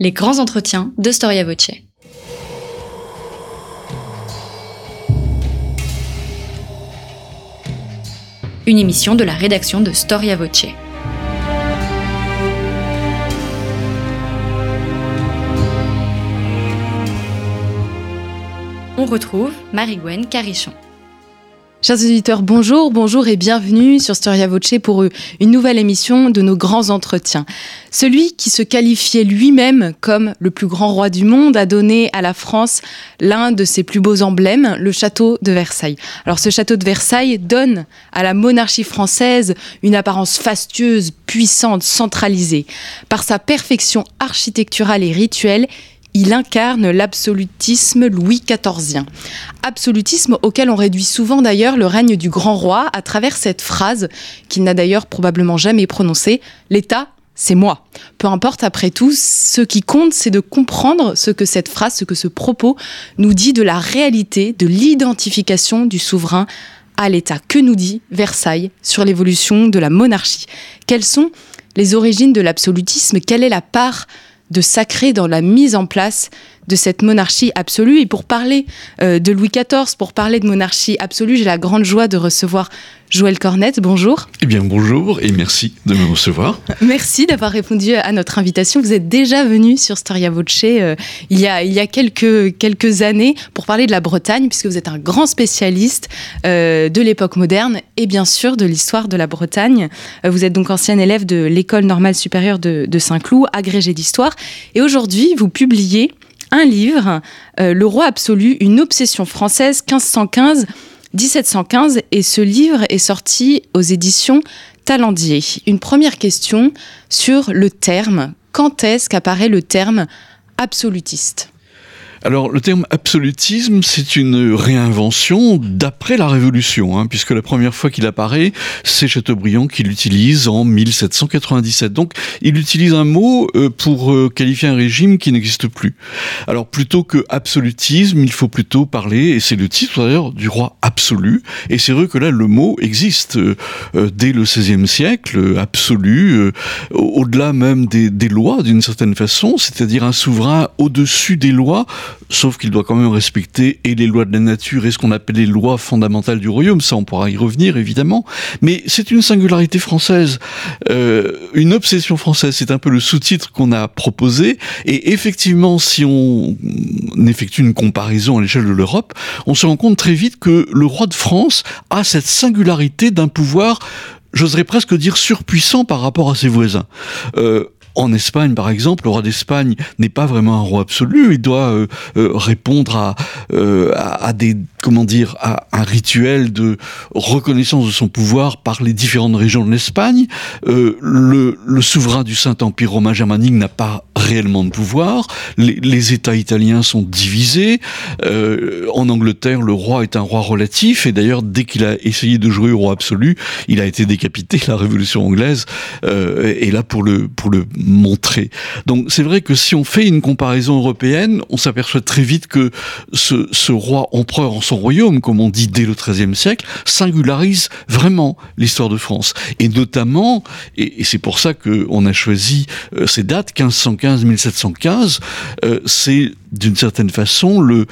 Les grands entretiens de Storia Voce. Une émission de la rédaction de Storia Voce. On retrouve Marie-Gwen Carichon. Chers auditeurs, bonjour, bonjour et bienvenue sur Storia Voce pour une nouvelle émission de nos grands entretiens. Celui qui se qualifiait lui-même comme le plus grand roi du monde a donné à la France l'un de ses plus beaux emblèmes, le château de Versailles. Alors ce château de Versailles donne à la monarchie française une apparence fastueuse, puissante, centralisée. Par sa perfection architecturale et rituelle, il incarne l'absolutisme Louis XIVien. Absolutisme auquel on réduit souvent d'ailleurs le règne du grand roi à travers cette phrase qu'il n'a d'ailleurs probablement jamais prononcée L'État, c'est moi. Peu importe, après tout, ce qui compte, c'est de comprendre ce que cette phrase, ce que ce propos nous dit de la réalité, de l'identification du souverain à l'État. Que nous dit Versailles sur l'évolution de la monarchie? Quelles sont les origines de l'absolutisme? Quelle est la part de sacré dans la mise en place de cette monarchie absolue. Et pour parler euh, de Louis XIV, pour parler de monarchie absolue, j'ai la grande joie de recevoir Joël Cornette. Bonjour. Eh bien, bonjour et merci de me recevoir. Merci d'avoir répondu à notre invitation. Vous êtes déjà venu sur Storia Voce euh, il y a, il y a quelques, quelques années pour parler de la Bretagne, puisque vous êtes un grand spécialiste euh, de l'époque moderne et bien sûr de l'histoire de la Bretagne. vous êtes donc ancien élève de l'école normale supérieure de, de Saint-Cloud, agrégé d'histoire. Et aujourd'hui, vous publiez un livre, euh, Le roi absolu, une obsession française 1515. 1715 et ce livre est sorti aux éditions Talendier. Une première question sur le terme. Quand est-ce qu'apparaît le terme absolutiste? Alors le terme absolutisme, c'est une réinvention d'après la Révolution, hein, puisque la première fois qu'il apparaît, c'est Chateaubriand qui l'utilise en 1797. Donc il utilise un mot euh, pour euh, qualifier un régime qui n'existe plus. Alors plutôt que absolutisme, il faut plutôt parler, et c'est le titre d'ailleurs, du roi absolu. Et c'est vrai que là, le mot existe euh, dès le XVIe siècle, absolu, au-delà même des, des lois d'une certaine façon, c'est-à-dire un souverain au-dessus des lois sauf qu'il doit quand même respecter et les lois de la nature et ce qu'on appelle les lois fondamentales du royaume, ça on pourra y revenir évidemment, mais c'est une singularité française, euh, une obsession française, c'est un peu le sous-titre qu'on a proposé, et effectivement si on effectue une comparaison à l'échelle de l'Europe, on se rend compte très vite que le roi de France a cette singularité d'un pouvoir j'oserais presque dire surpuissant par rapport à ses voisins. Euh, en Espagne, par exemple, le roi d'Espagne n'est pas vraiment un roi absolu. Il doit euh, euh, répondre à, euh, à, des comment dire à un rituel de reconnaissance de son pouvoir par les différentes régions de l'Espagne. le, le, souverain du Saint-Empire romain germanique n'a pas réellement de pouvoir. Les, les États italiens sont divisés. en Angleterre, le roi est un roi relatif. Et d'ailleurs, dès qu'il a essayé de jouer au roi absolu, il a été décapité. La Révolution anglaise est là pour le pour le Donc c'est vrai que si on fait une comparaison européenne, on s'aperçoit très vite que ce, ce, roi empereur en son royaume, comme on dit dès le XIIIe siècle, singularise vraiment l'histoire de France. Et notamment, et, c'est pour ça qu'on a choisi euh, ces dates, 1515-1715, euh, c'est d'une certaine façon le,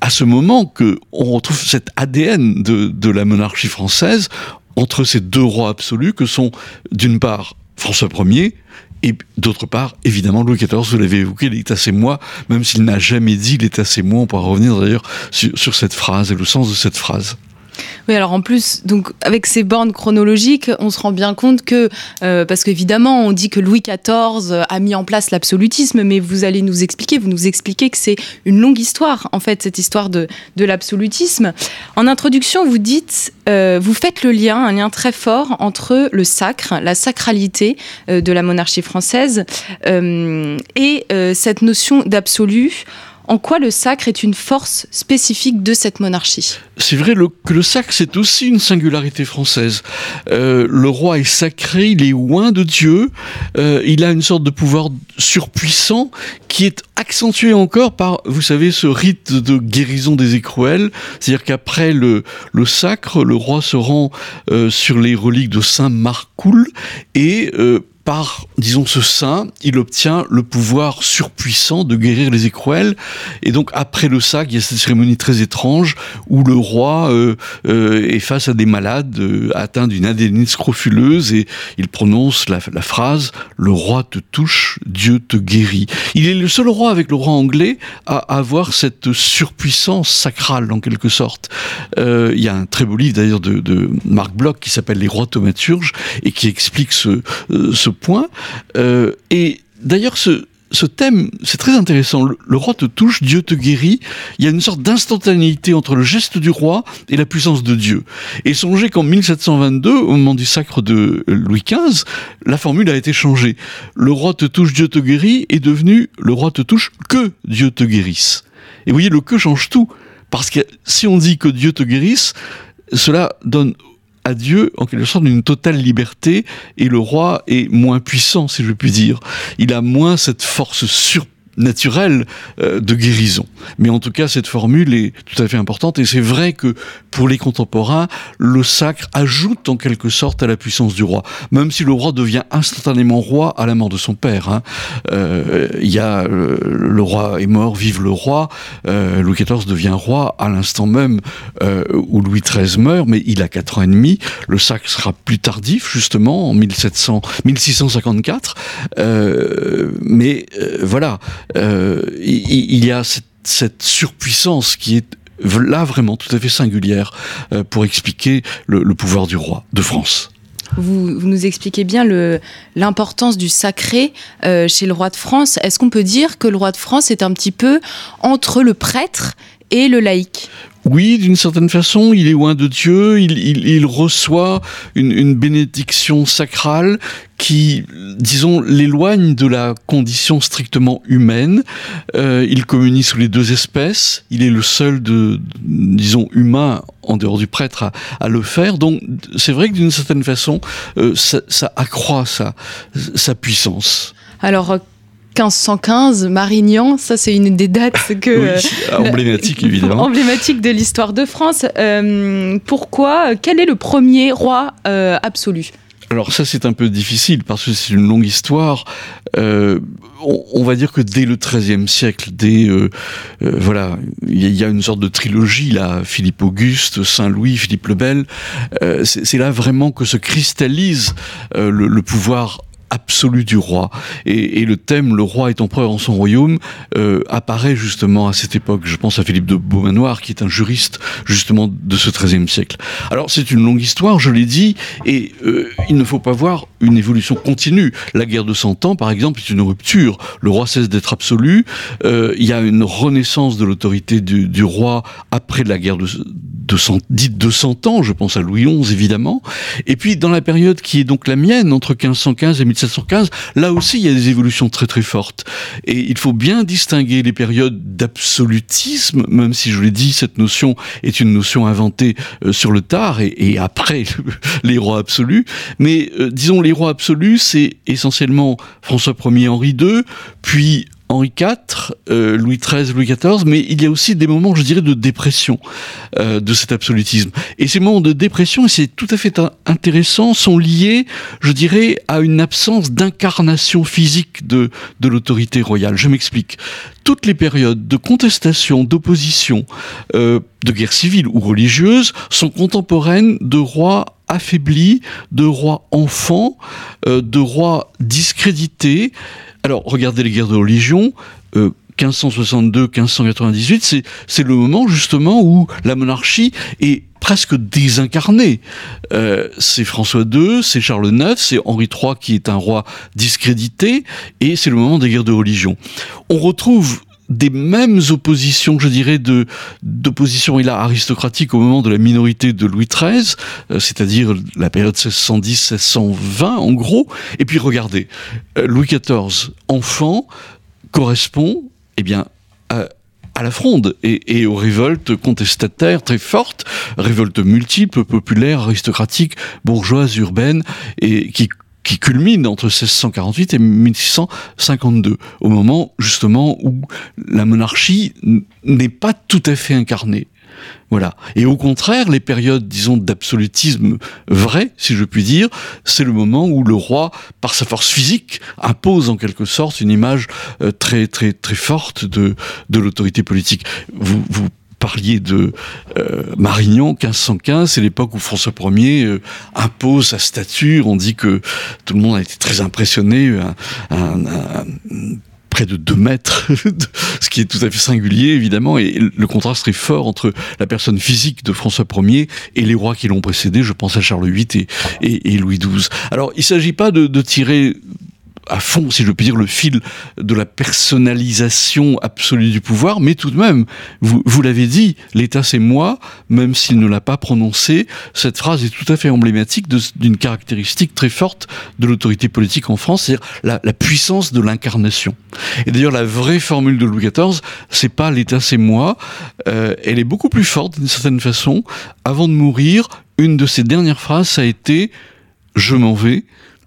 à ce moment que on retrouve cet ADN de, de la monarchie française entre ces deux rois absolus que sont d'une part François Ier, et d'autre part, évidemment, Louis XIV, vous l'avez évoqué, il est assez moi, même s'il n'a jamais dit il est assez moi, on pourra revenir d'ailleurs sur, sur cette phrase et le sens de cette phrase. Oui, alors en plus, donc avec ces bornes chronologiques, on se rend bien compte que, euh, parce qu'évidemment, on dit que Louis XIV a mis en place l'absolutisme, mais vous allez nous expliquer, vous nous expliquez que c'est une longue histoire, en fait, cette histoire de, de l'absolutisme. En introduction, vous dites, euh, vous faites le lien, un lien très fort entre le sacre, la sacralité euh, de la monarchie française euh, et euh, cette notion d'absolu en quoi le sacre est une force spécifique de cette monarchie? C'est vrai que le sacre, c'est aussi une singularité française. Euh, le roi est sacré, il est loin de Dieu, euh, il a une sorte de pouvoir surpuissant qui est accentué encore par, vous savez, ce rite de guérison des écrouelles. C'est-à-dire qu'après le, le sacre, le roi se rend euh, sur les reliques de Saint Marcoul et par, disons, ce saint, il obtient le pouvoir surpuissant de guérir les écrouelles. Et donc, après le sac, il y a cette cérémonie très étrange où le roi euh, euh, est face à des malades euh, atteints d'une adénite scrofuleuse et il prononce la, phrase « Le roi te touche, Dieu te guérit ». Il est le seul roi avec le roi anglais à avoir cette surpuissance sacrale, en quelque sorte. il y a un très beau livre, d'ailleurs, de, Marc Bloch qui s'appelle « Les rois thaumaturges » et qui explique ce point. Euh, et d'ailleurs, ce, thème, c'est très intéressant. Le, roi te touche, Dieu te guérit. Il y a une sorte d'instantanéité entre le geste du roi et la puissance de Dieu. Et songez qu'en 1722, au moment du sacre de Louis XV, la formule a été changée. Le roi te touche, Dieu te guérit est devenu le roi te touche, que Dieu te guérisse. Et vous voyez, le que change tout. Parce que si on dit que Dieu te guérisse, cela donne à Dieu en quelque sorte une totale liberté et le roi est moins puissant si je puis dire. Il a moins cette force sur naturel euh, de guérison. Mais en tout cas, cette formule est tout à fait importante et c'est vrai que pour les contemporains, le sacre ajoute en quelque sorte à la puissance du roi. Même si le roi devient instantanément roi à la mort de son père. Hein. Euh, il y a euh, le roi est mort, vive le roi. Louis XIV devient roi à l'instant même où Louis XIII meurt, mais il a quatre ans et demi. Le sacre sera plus tardif justement en 1700, 1654. mais voilà. Euh, il, y a cette, surpuissance qui est là vraiment tout à fait singulière euh, pour expliquer le, pouvoir du roi de France. Vous, nous expliquez bien l'importance du sacré euh, chez le roi de France. Est-ce qu'on peut dire que le roi de France est un petit peu entre le prêtre et le laïc? Oui, d'une certaine façon, il est loin de Dieu, il, reçoit une, bénédiction sacrale qui, disons, l'éloigne de la condition strictement humaine. Euh, il communie sous les deux espèces, il est le seul de, disons, humain en dehors du prêtre à, le faire. Donc, c'est vrai que d'une certaine façon, euh, ça, accroît sa, sa puissance. Alors, 1515, Marignan, ça c'est une des dates que oui, emblématique évidemment, emblématique de l'histoire de France. Euh, pourquoi Quel est le premier roi euh, absolu? Alors ça c'est un peu difficile parce que c'est une longue histoire. Euh, on, va dire que dès le XIIIe siècle, dès voilà, il y, a une sorte de trilogie là, Philippe Auguste, Saint Louis, Philippe le Bel. c'est là vraiment que se cristallise le, le pouvoir absolu du roi. Et, le thème, le roi est empereur en son royaume, euh, apparaît justement à cette époque. Je pense à Philippe de Beaumanoir, qui est un juriste justement de ce XIIIe siècle. Alors c'est une longue histoire, je l'ai dit, et euh, il ne faut pas voir une évolution continue. La guerre de Cent Ans, par exemple, est une rupture. Le roi cesse d'être absolu. Euh, il y a une renaissance de l'autorité du, roi après la guerre de, dite de Cent Ans. Je pense à Louis XI, évidemment. Et puis dans la période qui est donc la mienne, entre 1515 et 1715, là aussi il y a des évolutions très très fortes. Et il faut bien distinguer les périodes d'absolutisme, même si je l'ai dit, cette notion est une notion inventée euh, sur le tard et, après les rois absolus. Mais euh, disons les rois absolus, c'est essentiellement François Ier, Henri II, puis Henri IV, euh, Louis XIII, Louis XIV, mais il y a aussi des moments, je dirais, de dépression euh, de cet absolutisme. Et ces moments de dépression, et c'est tout à fait intéressant, sont liés, je dirais, à une absence d'incarnation physique de, de l'autorité royale. Je m'explique. Toutes les périodes de contestation, d'opposition, euh, de guerre civile ou religieuse sont contemporaines de rois affaiblis, de rois enfants, de rois discrédités, alors, regardez les guerres de religion. 1562-1598, euh, c'est le moment justement où la monarchie est presque désincarnée. Euh, c'est François II, c'est Charles IX, c'est Henri III qui est un roi discrédité, et c'est le moment des guerres de religion. On retrouve des mêmes oppositions, je dirais, de d'opposition là aristocratique au moment de la minorité de Louis XIII, euh, c'est-à-dire la période 1610-1620 en gros. Et puis regardez, euh, Louis XIV, enfant, correspond, eh bien, à, la fronde et, et, aux révoltes contestataires très fortes, révoltes multiples, populaires, aristocratiques, bourgeoises, urbaines, et qui qui culmine entre 1648 et 1652, au moment justement où la monarchie n'est pas tout à fait incarnée. Voilà. Et au contraire, les périodes, disons, d'absolutisme vrai, si je puis dire, c'est le moment où le roi, par sa force physique, impose en quelque sorte une image euh, très très très forte de de l'autorité politique. Vous vous parliez de euh, Marignan, 1515, c'est l'époque où François Ier euh, impose sa stature. On dit que tout le monde a été très impressionné. Un, près de 2 mètres, ce qui est tout à fait singulier évidemment, et le contraste est fort entre la personne physique de François Ier et les rois qui l'ont précédé, je pense à Charles VIII et, Louis XII. Alors il ne s'agit pas de tirer à fond, si je puis dire, le fil de la personnalisation absolue du pouvoir, mais tout de même, vous, vous l'avez dit, l'État c'est moi, même s'il ne l'a pas prononcé, cette phrase est tout à fait emblématique d'une caractéristique très forte de l'autorité politique en France, c'est-à-dire la, la, puissance de l'incarnation. Et d'ailleurs, la vraie formule de Louis XIV, c'est pas l'État c'est moi, euh, elle est beaucoup plus forte d'une certaine façon. Avant de mourir, une de ses dernières phrases, ça a été « je m'en vais »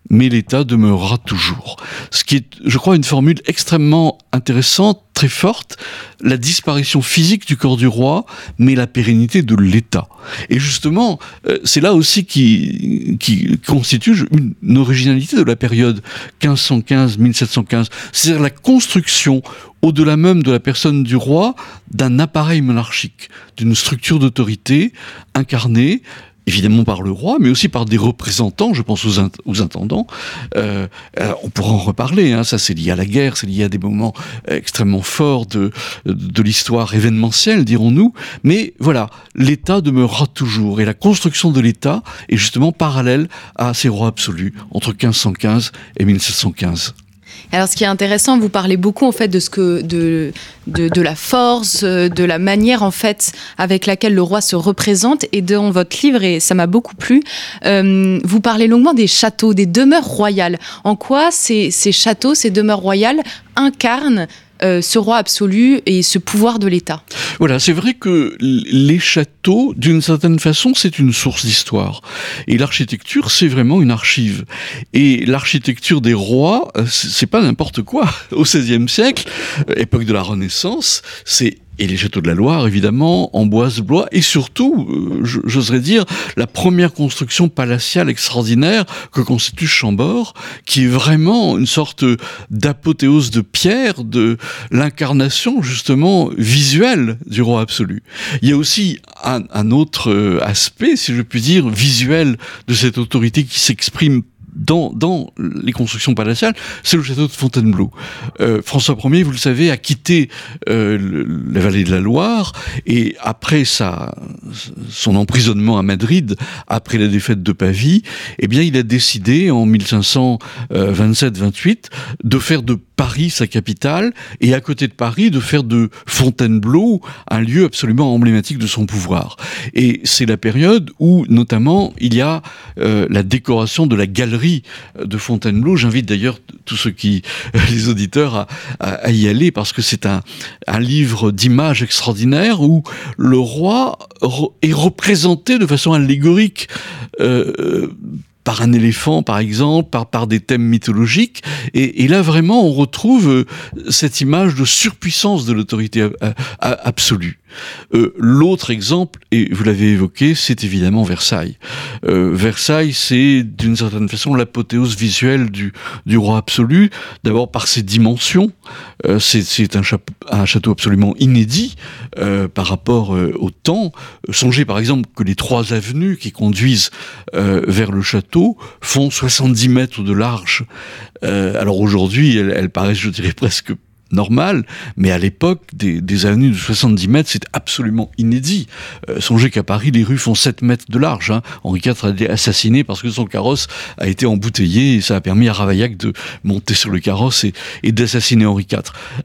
mais l'État demeurera toujours. Ce qui est, je crois, une formule extrêmement intéressante, très forte, la disparition physique du corps du roi, mais la pérennité de l'État. Et justement, euh, c'est là aussi qui, qui constitue une, originalité de la période 1515-1715, c'est-à-dire la construction au-delà même de la personne du roi, d'un appareil monarchique, d'une structure d'autorité incarnée, évidemment par le roi, mais aussi par des représentants, je pense aux, intendants. Euh, euh, on pourra en reparler, hein, ça c'est lié à la guerre, c'est lié à des moments extrêmement forts de, de l'histoire événementielle, dirons-nous, mais voilà, l'État demeurera toujours, et la construction de l'État est justement parallèle à ces rois absolus, entre 1515 et 1715. Alors, ce qui est intéressant, vous parlez beaucoup en fait de ce que de de, la force, de la manière en fait avec laquelle le roi se représente. Et dans votre livre, et ça m'a beaucoup plu, euh, vous parlez longuement des châteaux, des demeures royales. En quoi ces, ces châteaux, ces demeures royales incarnent euh, ce roi absolu et ce pouvoir de l'État. Voilà, c'est vrai que les châteaux, d'une certaine façon, c'est une source d'histoire. Et l'architecture, c'est vraiment une archive. Et l'architecture des rois, euh, c'est pas n'importe quoi. Au XVIe siècle, euh, époque de la Renaissance, c'est et les châteaux de la Loire, évidemment, Amboise-Blois, et surtout, euh, j'oserais dire, la première construction palatiale extraordinaire que constitue Chambord, qui est vraiment une sorte d'apothéose de pierre, de l'incarnation, justement, visuelle du roi absolu. Il y a aussi un, autre euh, aspect, si je puis dire, visuel de cette autorité qui s'exprime dans, les constructions palatiales, c'est le château de Fontainebleau. Euh, François Ier, vous le savez, a quitté euh, la vallée de la Loire et après sa, son emprisonnement à Madrid, après la défaite de Pavie, eh bien, il a décidé en 1527-28 de faire de Paris sa capitale et à côté de Paris de faire de Fontainebleau un lieu absolument emblématique de son pouvoir. Et c'est la période où notamment il y a euh, la décoration de la galerie de Fontainebleau. J'invite d'ailleurs tous ceux qui, les auditeurs, à, y aller parce que c'est un, livre d'images extraordinaires où le roi est représenté de façon allégorique. Euh, par un éléphant, par exemple, par, des thèmes mythologiques. Et, là, vraiment, on retrouve euh, cette image de surpuissance de l'autorité euh, absolue. Euh, L'autre exemple, et vous l'avez évoqué, c'est évidemment Versailles. Euh, Versailles, c'est d'une certaine façon l'apothéose visuelle du, roi absolu, d'abord par ses dimensions. Euh, c'est un, château absolument inédit par rapport au temps. Songez par exemple que les trois avenues qui conduisent vers le château font 70 mètres de large. alors aujourd'hui, elles paraissent, je dirais, presque normal, mais à l'époque, des, des, avenues de 70 mètres, c'est absolument inédit. Euh, songez qu'à Paris, les rues font 7 mètres de large. Hein. Henri IV a été assassiné parce que son carrosse a été embouteillé et ça a permis à Ravaillac de monter sur le carrosse et, et d'assassiner Henri IV.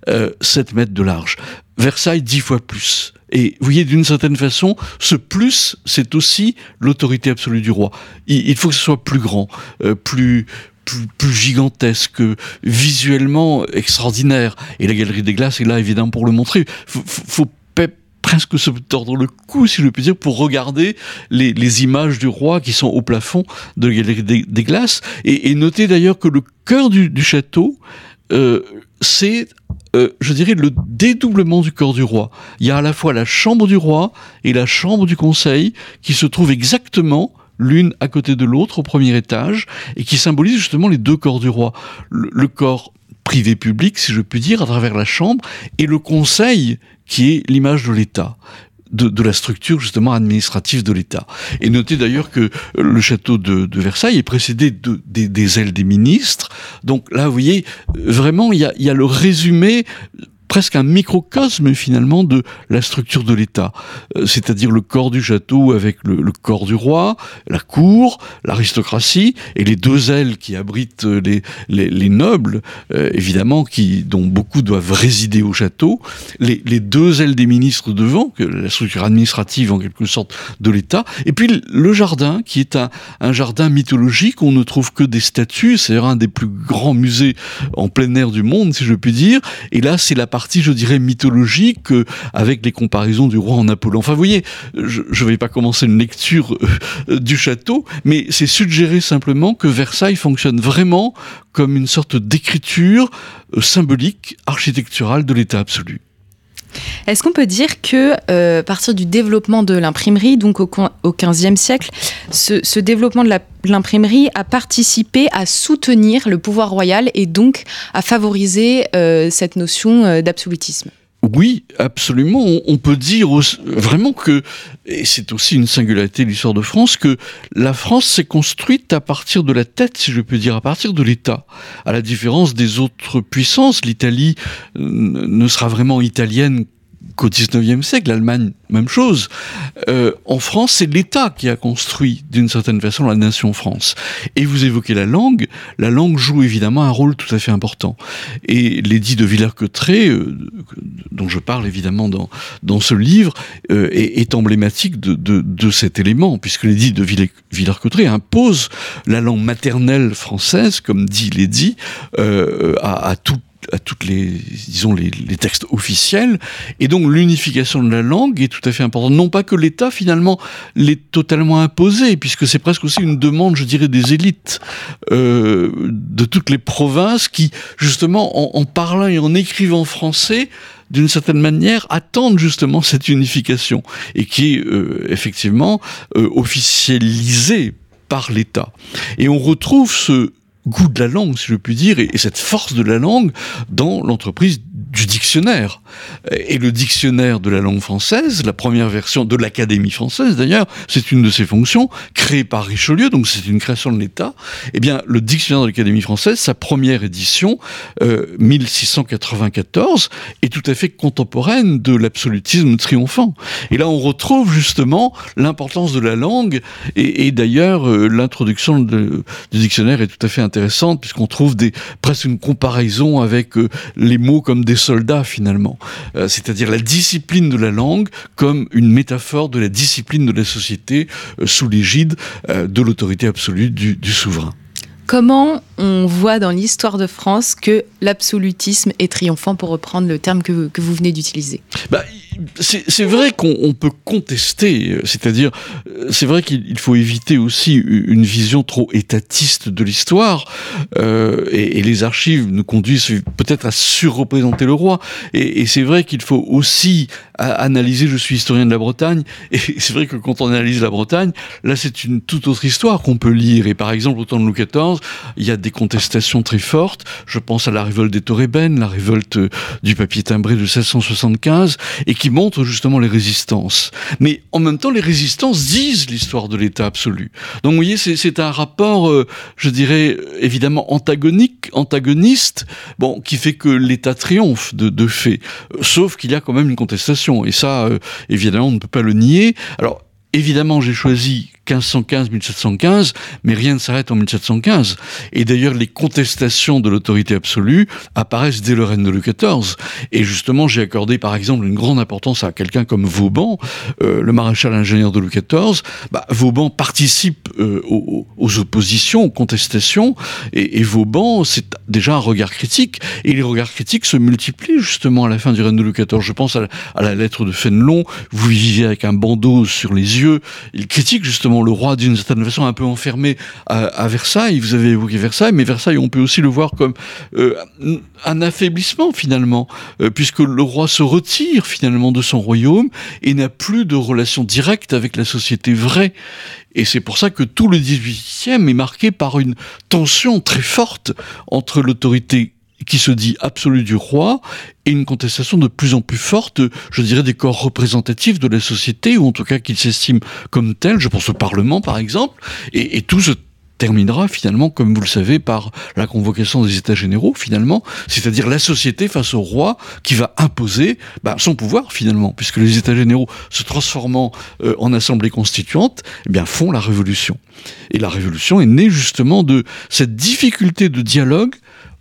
Euh, 7 mètres de large. Versailles, 10 fois plus. Et vous voyez, d'une certaine façon, ce plus, c'est aussi l'autorité absolue du roi. Il, faut que ce soit plus grand, euh, plus, plus, plus, gigantesque, visuellement extraordinaire. Et la Galerie des Glaces est là, évidemment, pour le montrer. Faut, faut, presque se tordre le cou, si je puis dire, pour regarder les, les, images du roi qui sont au plafond de la Galerie des, des Glaces. Et, et notez d'ailleurs que le cœur du, du château, euh, c'est euh, je dirais, le dédoublement du corps du roi. Il y a à la fois la chambre du roi et la chambre du conseil qui se trouvent exactement l'une à côté de l'autre au premier étage et qui symbolisent justement les deux corps du roi. Le, corps privé-public, si je puis dire, à travers la chambre, et le conseil qui est l'image de l'État de, la structure justement administrative de l'État. Et notez d'ailleurs que le château de, Versailles est précédé de, des, ailes des ministres. Donc là, vous voyez, vraiment, il y a le résumé presque un microcosme finalement de la structure de l'État, euh, c'est-à-dire le corps du château avec le, corps du roi, la cour, l'aristocratie et les deux ailes qui abritent les, les, nobles, euh, évidemment, qui, dont beaucoup doivent résider au château, les, les deux ailes des ministres devant, que la structure administrative en quelque sorte de l'État, et puis le jardin qui est un, un jardin mythologique, on ne trouve que des statues, c'est un des plus grands musées en plein air du monde, si je puis dire, et là c'est la je dirais, mythologique euh, avec les comparaisons du roi en Apollon. Enfin, vous voyez, je ne vais pas commencer une lecture euh, du château, mais c'est suggérer simplement que Versailles fonctionne vraiment comme une sorte d'écriture euh, symbolique, architecturale de l'état absolu. Est-ce qu'on peut dire que, à partir du développement de l'imprimerie, donc au, XVe siècle, ce, développement de l'imprimerie a participé à soutenir le pouvoir royal et donc à favoriser euh, cette notion euh, d'absolutisme? Oui, absolument. On peut dire vraiment que, et c'est aussi une singularité de l'histoire de France, que la France s'est construite à partir de la tête, si je peux dire, à partir de l'État. À la différence des autres puissances, l'Italie euh, ne sera vraiment italienne qu'au XIXe siècle, l'Allemagne, même chose. Euh, en France, c'est l'État qui a construit, d'une certaine façon, la nation France. Et vous évoquez la langue. La langue joue évidemment un rôle tout à fait important. Et l'édit de Villers-Cotterêts, euh, dont je parle évidemment dans, dans ce livre, euh, est, emblématique de, de, de, cet élément, puisque l'édit de Villers-Cotterêts impose la langue maternelle française, comme dit l'édit, à, à tout à toutes les, disons, les, textes officiels. Et donc, l'unification de la langue est tout à fait importante. Non pas que l'État, finalement, l'ait totalement imposé, puisque c'est presque aussi une demande, je dirais, des élites euh, de toutes les provinces qui, justement, en, en parlant et en écrivant français, d'une certaine manière, attendent justement cette unification et qui est euh, effectivement euh, officialisée par l'État. Et on retrouve ce, goût de la langue, si je puis dire, et, cette force de la langue dans l'entreprise Et le dictionnaire de la langue française, la première version de l'Académie française d'ailleurs, c'est une de ses fonctions, créée par Richelieu, donc c'est une création de l'État. Eh bien, le dictionnaire de l'Académie française, sa première édition, euh, 1694, est tout à fait contemporaine de l'absolutisme triomphant. Et là, on retrouve justement l'importance de la langue, et, d'ailleurs, euh, l'introduction du dictionnaire est tout à fait intéressante, puisqu'on trouve presque une comparaison avec euh, les mots comme des soldats finalement, euh, c'est-à-dire la discipline de la langue comme une métaphore de la discipline de la société euh, sous l'égide euh, de l'autorité absolue du, souverain. Comment on voit dans l'histoire de France que l'absolutisme est triomphant, pour reprendre le terme que, vous venez d'utiliser? Bah, c'est vrai qu'on peut contester, c'est-à-dire, c'est vrai qu'il faut éviter aussi une vision trop étatiste de l'histoire, euh, et, et, les archives nous conduisent peut-être à surreprésenter le roi, et, et c'est vrai qu'il faut aussi analyser, je suis historien de la Bretagne, et c'est vrai que quand on analyse la Bretagne, là c'est une toute autre histoire qu'on peut lire, et par exemple au temps de Louis XIV, il y a des contestations très fortes, je pense à la révolte des Torébènes, la révolte du papier timbré de 1675, et qui montre justement les résistances. Mais en même temps, les résistances disent l'histoire de l'État absolu. Donc vous voyez, c'est un rapport, euh, je dirais, évidemment antagonique, antagoniste, bon, qui fait que l'État triomphe de, de fait. Sauf qu'il y a quand même une contestation. Et ça, euh, évidemment, on ne peut pas le nier. Alors, évidemment, j'ai choisi 1515-1715, mais rien ne s'arrête en 1715. Et d'ailleurs, les contestations de l'autorité absolue apparaissent dès le règne de Louis XIV. Et justement, j'ai accordé par exemple une grande importance à quelqu'un comme Vauban, euh, le maréchal ingénieur de Louis XIV. Bah, Vauban participe euh, aux, oppositions, aux contestations, et, et Vauban, c'est déjà un regard critique. Et les regards critiques se multiplient justement à la fin du règne de Louis XIV. Je pense à la, à la lettre de Fénelon, vous vivez avec un bandeau sur les yeux. Il critique justement le roi d'une certaine façon un peu enfermé à, Versailles. Vous avez évoqué Versailles, mais Versailles, on peut aussi le voir comme euh, un affaiblissement finalement, euh, puisque le roi se retire finalement de son royaume et n'a plus de relation directe avec la société vraie. Et c'est pour ça que tout le 18e est marqué par une tension très forte entre l'autorité qui se dit absolue du roi et une contestation de plus en plus forte, je dirais, des corps représentatifs de la société, ou en tout cas qu'il s'estime comme tel, je pense au Parlement par exemple, et, et tout se terminera finalement, comme vous le savez, par la convocation des États généraux, finalement, c'est-à-dire la société face au roi qui va imposer bah, son pouvoir, finalement, puisque les États généraux, se transformant euh, en assemblée constituante, eh bien, font la révolution. Et la révolution est née justement de cette difficulté de dialogue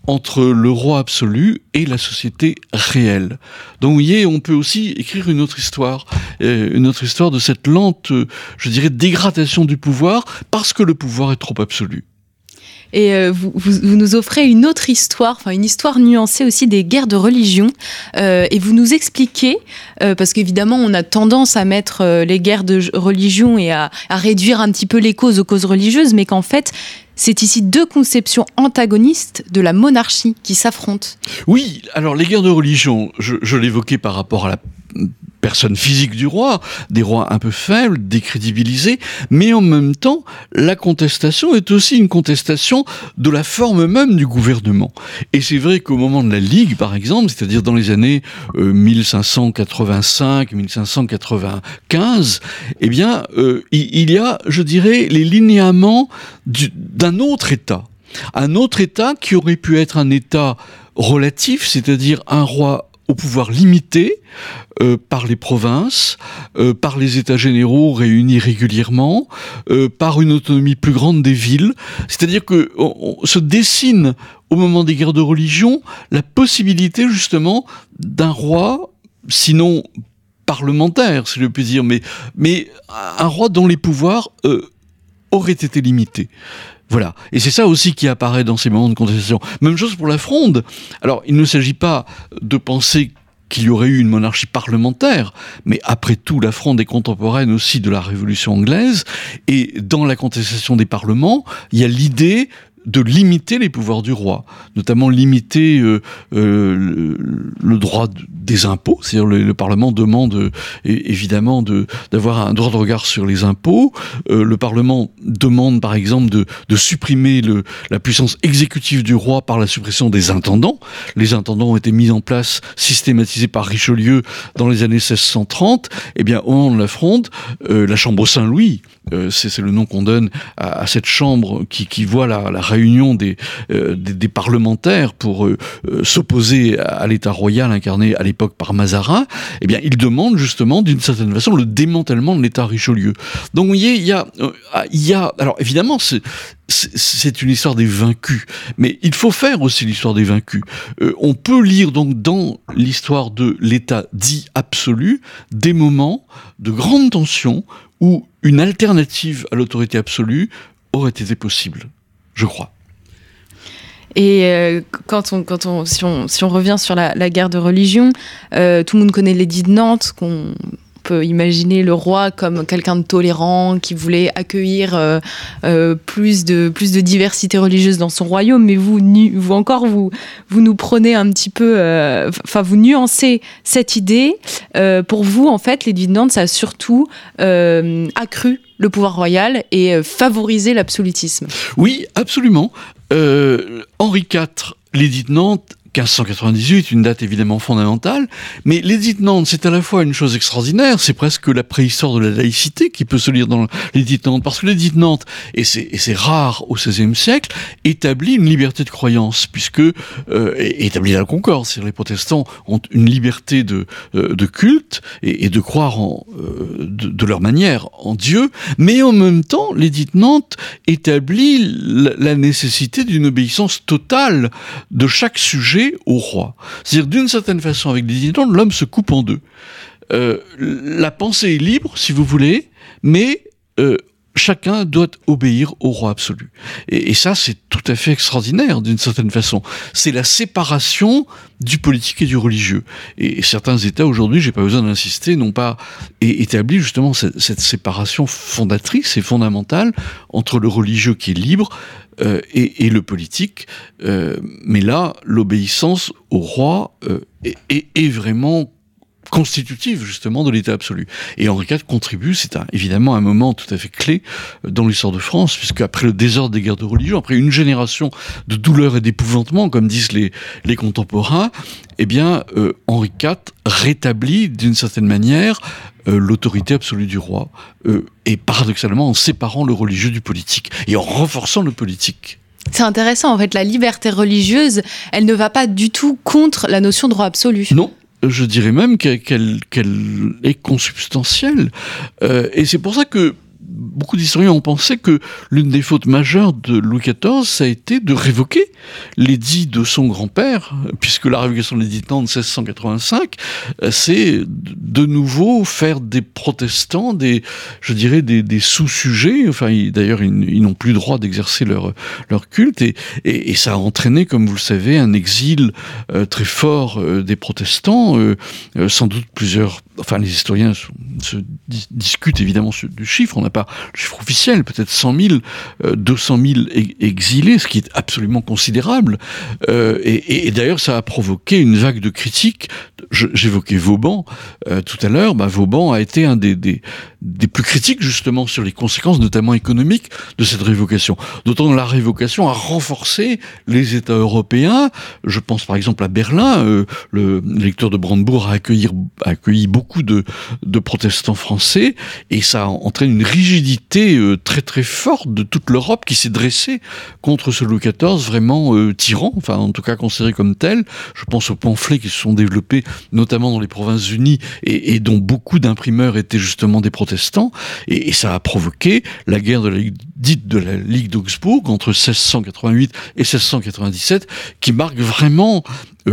entre le roi absolu et la société réelle. Donc vous voyez, on peut aussi écrire une autre histoire, euh, une autre histoire de cette lente, je dirais, dégradation du pouvoir parce que le pouvoir est trop absolu. Et euh, vous, vous, nous offrez une autre histoire, enfin une histoire nuancée aussi des guerres de religion. Euh, et vous nous expliquez, parce qu'évidemment on a tendance à mettre les guerres de religion et à, à réduire un petit peu les causes aux causes religieuses, mais qu'en fait c'est ici deux conceptions antagonistes de la monarchie qui s'affrontent. Oui, alors les guerres de religion, je, l'évoquais par rapport à la personne physique du roi, des rois un peu faibles, décrédibilisés, mais en même temps, la contestation est aussi une contestation de la forme même du gouvernement. Et c'est vrai qu'au moment de la Ligue, par exemple, c'est-à-dire dans les années 1585-1595, euh, eh bien, euh, il y a, je dirais, les linéaments d'un autre État. Un autre État qui aurait pu être un État relatif, c'est-à-dire un roi au pouvoir limité euh, par les provinces, euh, par les États généraux réunis régulièrement, euh, par une autonomie plus grande des villes. C'est-à-dire que se dessine au moment des guerres de religion la possibilité justement d'un roi, sinon parlementaire, si je puis dire, mais, mais un roi dont les pouvoirs auraient été limités. Voilà. Et c'est ça aussi qui apparaît dans ces moments de contestation. Même chose pour la fronde. Alors, il ne s'agit pas de penser qu'il y aurait eu une monarchie parlementaire, mais après tout, la fronde est contemporaine aussi de la Révolution anglaise, et dans la contestation des parlements, il y a l'idée de limiter les pouvoirs du roi, notamment limiter euh, euh, le, droit des impôts. C'est-à-dire le, le, Parlement demande euh, évidemment de d'avoir un droit de regard sur les impôts. le Parlement demande par exemple de, de supprimer le, la puissance exécutive du roi par la suppression des intendants. Les intendants ont été mis en place, systématisés par Richelieu dans les années 1630. Eh bien, au moment de la fronde, la Chambre Saint-Louis, c'est le nom qu'on donne à, à, cette chambre qui, qui voit la, la réunion euh, des, des, parlementaires pour euh, euh, s'opposer à, l'État royal incarné à l'époque par Mazarin, eh bien, il demande justement, d'une certaine façon, le démantèlement de l'État Richelieu. Donc, vous voyez, il y a, ah, il y a, alors évidemment, c'est une histoire des vaincus, mais il faut faire aussi l'histoire des vaincus. on peut lire donc dans l'histoire de l'État dit absolu des moments de grande tension où une alternative à l'autorité absolue aurait été possible je crois. Et euh, quand on, quand on, si, on, si on revient sur la, guerre de religion, euh, tout le monde connaît l'édit de Nantes, qu'on peut imaginer le roi comme quelqu'un de tolérant, qui voulait accueillir euh, plus, de, plus de diversité religieuse dans son royaume. Mais vous, vous encore, vous, vous nous prenez un petit peu, enfin, vous nuancez cette idée. pour vous, en fait, de Nantes, ça a surtout accru le pouvoir royal et euh, favoriser l'absolutisme. Oui, absolument. Euh, Henri IV, l'édit de Nantes, 1598, une date évidemment fondamentale, mais l'édit de Nantes, c'est à la fois une chose extraordinaire, c'est presque la préhistoire de la laïcité qui peut se lire dans l'édit de Nantes, parce que l'édit de Nantes, et c'est rare au XVIe siècle, établit une liberté de croyance, puisque, euh, établit la concorde, c'est-à-dire les protestants ont une liberté de, euh, de culte et, de croire en, euh, de, leur manière en Dieu, mais en même temps, l'édit de Nantes établit la nécessité d'une obéissance totale de chaque sujet au roi. C'est-à-dire, d'une certaine façon, avec des idées, l'homme se coupe en deux. Euh, la pensée est libre, si vous voulez, mais euh, chacun doit obéir au roi absolu. Et, ça, c'est tout à fait extraordinaire d'une certaine façon. C'est la séparation du politique et du religieux. Et, certains États aujourd'hui, j'ai pas besoin d'insister, n'ont pas établi justement cette, séparation fondatrice et fondamentale entre le religieux qui est libre euh, et, le politique. Euh, mais là, l'obéissance au roi euh, est, est vraiment constitutive justement de l'État absolu. Et Henri IV contribue, c'est évidemment un moment tout à fait clé euh, dans l'histoire de France, puisque après le désordre des guerres de religion, après une génération de douleur et d'épouvantement, comme disent les, les contemporains, eh bien euh, Henri IV rétablit d'une certaine manière euh, l'autorité absolue du roi, et paradoxalement en séparant le religieux du politique, et en renforçant le politique. C'est intéressant, en fait, la liberté religieuse, elle ne va pas du tout contre la notion de droit absolu. Non, je dirais même qu'elle est consubstantielle. Euh, et c'est pour ça que beaucoup d'historiens ont pensé que l'une des fautes majeures de Louis XIV, ça a été de révoquer l'édit de son grand-père, puisque la révocation de l'édit de 1685, euh, c'est de nouveau faire des protestants, des, je dirais, des, sous-sujets. Enfin, d'ailleurs, ils, n'ont plus droit d'exercer leur, leur culte, et, ça a entraîné, comme vous le savez, un exil euh, très fort euh, des protestants, sans doute plusieurs enfin les historiens se, discutent évidemment du chiffre, le chiffre officiel, peut-être 100 000, 200 000 exilés, ce qui est absolument considérable. Euh, et, d'ailleurs, ça a provoqué une vague de critiques. J'évoquais Vauban euh, tout à l'heure. Bah, Vauban a été un des, plus critiques justement sur les conséquences, notamment économiques, de cette révocation. D'autant que la révocation a renforcé les États européens. Je pense par exemple à Berlin. Euh, le lecteur de Brandebourg a accueilli, beaucoup de, de protestants français, et ça entraîne une rigidité euh, très très forte de toute l'Europe qui s'est dressée contre ce Louis XIV vraiment euh, tyran, enfin en tout cas considéré comme tel. Je pense aux pamphlets qui se sont développés notamment dans les provinces unies et, dont beaucoup d'imprimeurs étaient justement des protestants, et, ça a provoqué la guerre de la, dite de la Ligue d'Augsbourg entre 1688 et 1697, qui marque vraiment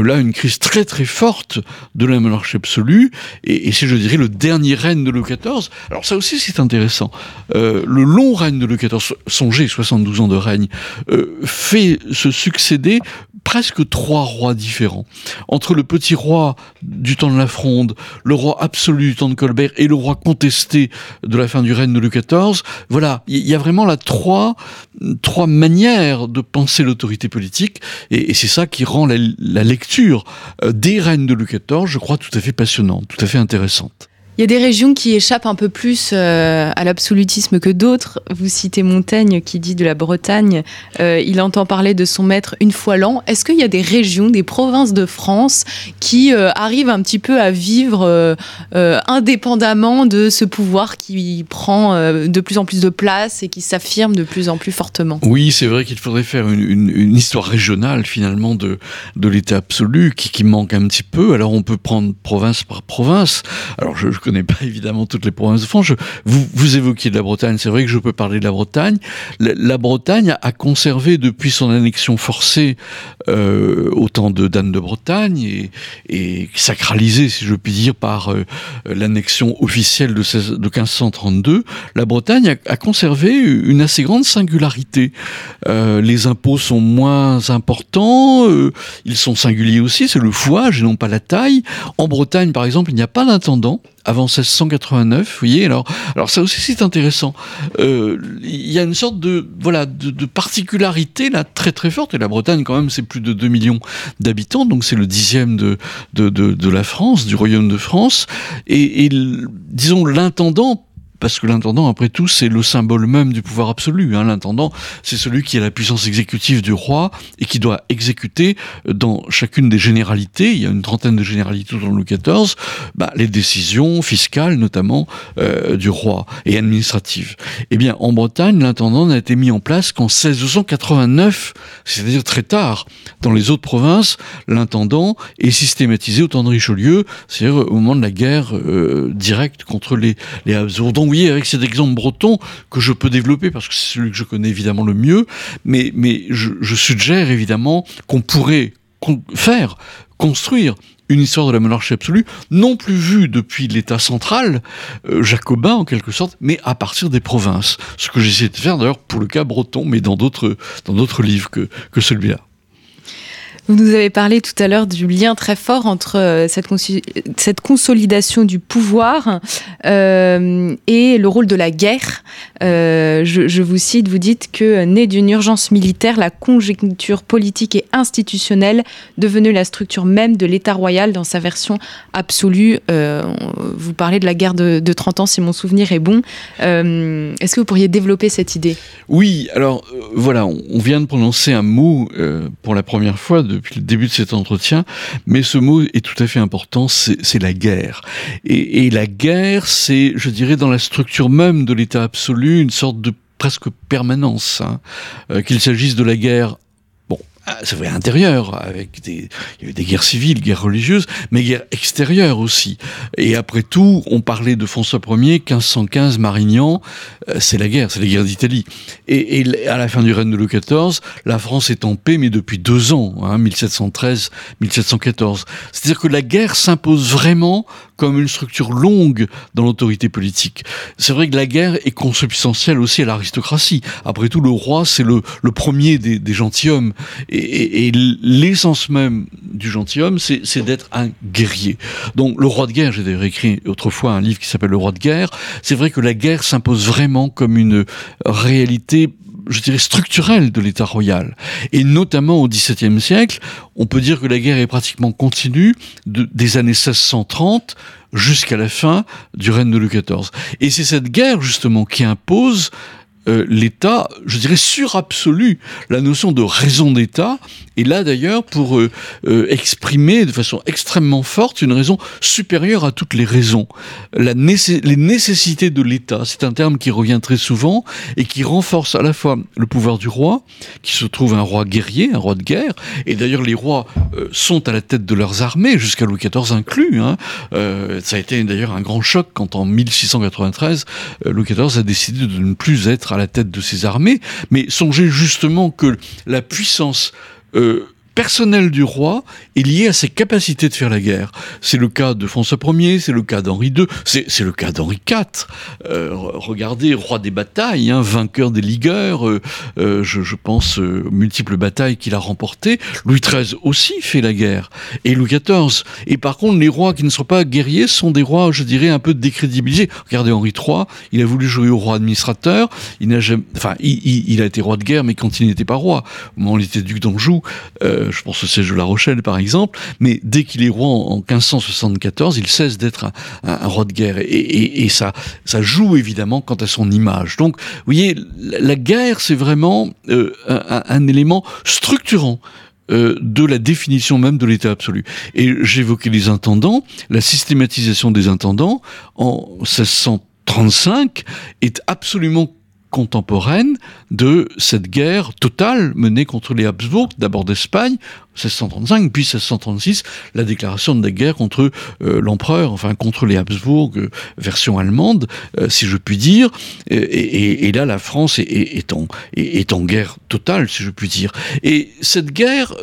là une crise très très forte de la monarchie absolue, et, c'est, je dirais, le dernier règne de Louis XIV. Alors ça aussi, c'est intéressant. Euh, le long règne de Louis XIV, songez, 72 ans de règne, euh, fait se succéder presque trois rois différents. Entre le petit roi du temps de la Fronde, le roi absolu du temps de Colbert et le roi contesté de la fin du règne de Louis XIV, voilà, il y a vraiment là trois, trois manières de penser l'autorité politique, et, c'est ça qui rend la lecture euh, des règnes de Louis XIV, je crois, tout à fait passionnante, tout à fait intéressante. Il y a des régions qui échappent un peu plus euh, à l'absolutisme que d'autres. Vous citez Montaigne qui dit de la Bretagne, euh, il entend parler de son maître une fois l'an. Est-ce qu'il y a des régions, des provinces de France qui euh, arrivent un petit peu à vivre indépendamment de ce pouvoir qui prend de plus en plus de place et qui s'affirme de plus en plus fortement? Oui, c'est vrai qu'il faudrait faire une, histoire régionale finalement de, de l'État absolu qui, manque un petit peu. Alors on peut prendre province par province. Alors je connais pas évidemment toutes les provinces de France. vous, vous évoquiez de la Bretagne, c'est vrai que je peux parler de la Bretagne. La, Bretagne a conservé depuis son annexion forcée euh, au temps de d'Anne de Bretagne et, et sacralisée, si je puis dire, par euh, l'annexion officielle de, 16, de 1532, la Bretagne a, conservé une assez grande singularité. Euh, les impôts sont moins importants, euh, ils sont singuliers aussi, c'est le fouage et non pas la taille. En Bretagne, par exemple, il n'y a pas d'intendant avant 1689, vous voyez. Alors, alors ça aussi c'est intéressant. Euh, il y a une sorte de voilà de, particularité là très très forte. Et la Bretagne quand même c'est plus de 2 millions d'habitants, donc c'est le dixième de, de, de, la France, du royaume de France. Et, et disons l'intendant parce que l'intendant, après tout, c'est le symbole même du pouvoir absolu. Hein. L'intendant, c'est celui qui a la puissance exécutive du roi et qui doit exécuter dans chacune des généralités, il y a une trentaine de généralités dans Louis XIV, bah, les décisions fiscales notamment euh, du roi et administratives. Eh bien, en Bretagne, l'intendant n'a été mis en place qu'en 1689, c'est-à-dire très tard. Dans les autres provinces, l'intendant est systématisé au temps de Richelieu, c'est-à-dire au moment de la guerre euh, directe contre les, les avec cet exemple breton que je peux développer parce que c'est celui que je connais évidemment le mieux, mais, je, suggère évidemment qu'on pourrait faire construire une histoire de la monarchie absolue, non plus vue depuis l'État central, euh, jacobin en quelque sorte, mais à partir des provinces. Ce que j'essaie de faire d'ailleurs pour le cas breton, mais dans d'autres, livres que celui-là. Vous nous avez parlé tout à l'heure du lien très fort entre euh, cette, cette consolidation du pouvoir euh, et le rôle de la guerre. Euh, je, vous cite, vous dites que né d'une urgence militaire, la conjoncture politique et institutionnelle devenue la structure même de l'État royal dans sa version absolue. Euh, vous parlez de la guerre de, de, 30 ans, si mon souvenir est bon. Euh, est-ce que vous pourriez développer cette idée? Oui, alors voilà, on, vient de prononcer un mot pour la première fois de depuis le début de cet entretien, mais ce mot est tout à fait important, c'est la guerre. Et la guerre, c'est, je dirais, dans la structure même de l'État absolu, une sorte de presque permanence, hein. euh, qu'il s'agisse de la guerre ah, c'est vrai intérieur, avec des, il y avait des guerres civiles, guerres religieuses, mais guerres extérieures aussi. Et après tout, on parlait de François Ier, 1515, Marignan, euh, c'est la guerre, c'est la guerre d'Italie. Et, à la fin du règne de Louis XIV, la France est en paix, mais depuis deux ans, hein, 1713, 1714. C'est-à-dire que la guerre s'impose vraiment comme une structure longue dans l'autorité politique. C'est vrai que la guerre est consubstantielle aussi à l'aristocratie. Après tout, le roi, c'est le, premier des, des gentilshommes. Et, et, l'essence même du gentilhomme, c'est d'être un guerrier. Donc le roi de guerre, j'ai d'ailleurs écrit autrefois un livre qui s'appelle Le roi de guerre, c'est vrai que la guerre s'impose vraiment comme une réalité je dirais, structurelle de l'État royal. Et notamment au XVIIe siècle, on peut dire que la guerre est pratiquement continue de, des années 1630 jusqu'à la fin du règne de Louis XIV. Et c'est cette guerre, justement, qui impose euh, l'État, je dirais, surabsolu, la notion de raison d'État, et là d'ailleurs pour euh, euh, exprimer de façon extrêmement forte une raison supérieure à toutes les raisons. La les nécessités de l'État, c'est un terme qui revient très souvent et qui renforce à la fois le pouvoir du roi, qui se trouve un roi guerrier, un roi de guerre, et d'ailleurs les rois sont à la tête de leurs armées, jusqu'à Louis XIV inclus. Hein. Ça a été d'ailleurs un grand choc quand en 1693, euh, Louis XIV a décidé de ne plus être à la tête de ses armées, mais songez justement que la puissance euh, personnel du roi est lié à ses capacités de faire la guerre. C'est le cas de François Ier, c'est le cas d'Henri II, c'est le cas d'Henri IV. Euh, regardez, roi des batailles, hein, vainqueur des ligueurs, euh, euh, je, je, pense aux multiples batailles qu'il a remportées. Louis XIII aussi fait la guerre, et Louis XIV. Et par contre, les rois qui ne sont pas guerriers sont des rois, je dirais, un peu décrédibilisés. Regardez Henri III, il a voulu jouer au roi administrateur, il n'a jamais, enfin, il, il, il, a été roi de guerre, mais quand il n'était pas roi, au moment où il était duc d'Anjou, euh, je pense au siège de La Rochelle par exemple, mais dès qu'il est roi en, 1574, il cesse d'être un, roi de guerre et, ça, ça joue évidemment quant à son image. Donc, vous voyez, la, guerre, c'est vraiment euh, un, un, élément structurant. Euh, de la définition même de l'état absolu. Et j'évoquais les intendants, la systématisation des intendants en 1635 est absolument contemporaine de cette guerre totale menée contre les Habsbourg, d'abord d'Espagne, 1635, puis 1636, la déclaration de la guerre contre euh, l'empereur, enfin contre les Habsbourg, euh, version allemande, euh, si je puis dire. Et, là, la France est, en, est, en, guerre totale, si je puis dire. Et cette guerre,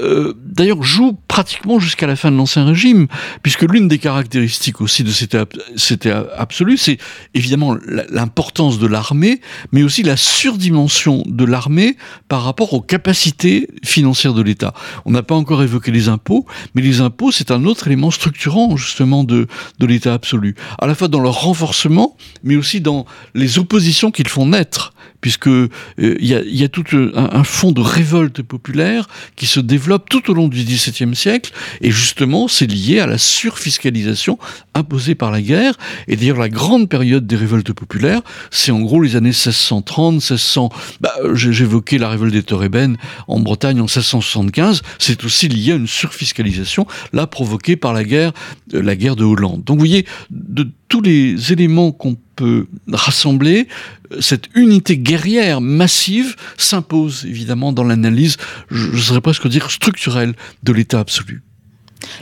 d'ailleurs, joue pratiquement jusqu'à la fin de l'Ancien Régime, puisque l'une des caractéristiques aussi de cet, cet absolu, c'est évidemment l'importance de l'armée, mais aussi la surdimension de l'armée par rapport aux capacités financières de l'État. On n'a pas encore évoqué les impôts, mais les impôts, c'est un autre élément structurant justement de, de l'État absolu, à la fois dans leur renforcement, mais aussi dans les oppositions qu'ils font naître, puisque il euh, y, a, tout un, fond de révolte populaire qui se développe tout au long du XVIIe siècle, et justement, c'est lié à la surfiscalisation imposée par la guerre, et d'ailleurs la grande période des révoltes populaires, c'est en gros les années 1630, 1600, bah, j'évoquais la révolte des Torébènes en Bretagne en 1675, c'est aussi aussi lié à une surfiscalisation, là provoquée par la guerre, euh, la guerre de Hollande. Donc vous voyez, de tous les éléments qu'on peut rassembler, euh, cette unité guerrière massive s'impose évidemment dans l'analyse, je, je serais presque dire structurelle de l'état absolu.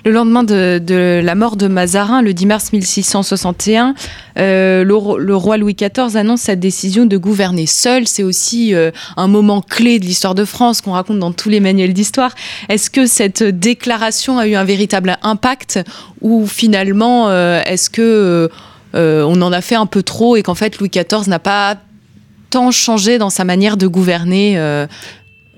Le lendemain de, la mort de Mazarin, le 10 mars 1661, euh, le, roi Louis XIV annonce sa décision de gouverner seul. C'est aussi euh, un moment clé de l'histoire de France qu'on raconte dans tous les manuels d'histoire. Est-ce que cette déclaration a eu un véritable impact ou finalement euh, est-ce que on en a fait un peu trop et qu'en fait Louis XIV n'a pas tant changé dans sa manière de gouverner